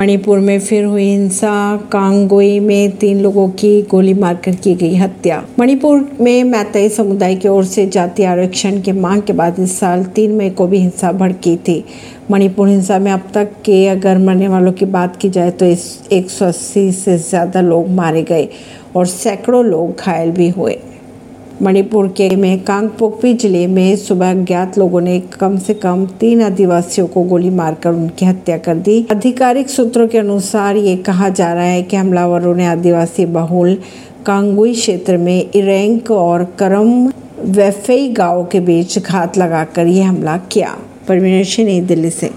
मणिपुर में फिर हुई हिंसा, कांगोई में तीन लोगों की गोली मारकर की गई हत्या। मणिपुर में मैतई समुदाय की ओर से जाति आरक्षण की मांग के बाद इस साल तीन मई को भी हिंसा भड़की थी। मणिपुर हिंसा में अब तक के अगर मरने वालों की बात की जाए तो इस 180 से ज़्यादा लोग मारे गए और सैकड़ों लोग घायल भी हुए। मणिपुर के में कांगपोकपी ज़िले में सुबह अज्ञात लोगों ने कम से कम तीन आदिवासियों को गोली मारकर उनकी हत्या कर दी। आधिकारिक सूत्रों के अनुसार ये कहा जा रहा है कि हमलावरों ने आदिवासी बहुल कांगुई क्षेत्र में इरेंक और करम वेफई गाँव के बीच घात लगाकर ये हमला किया। परवीन नई दिल्ली से।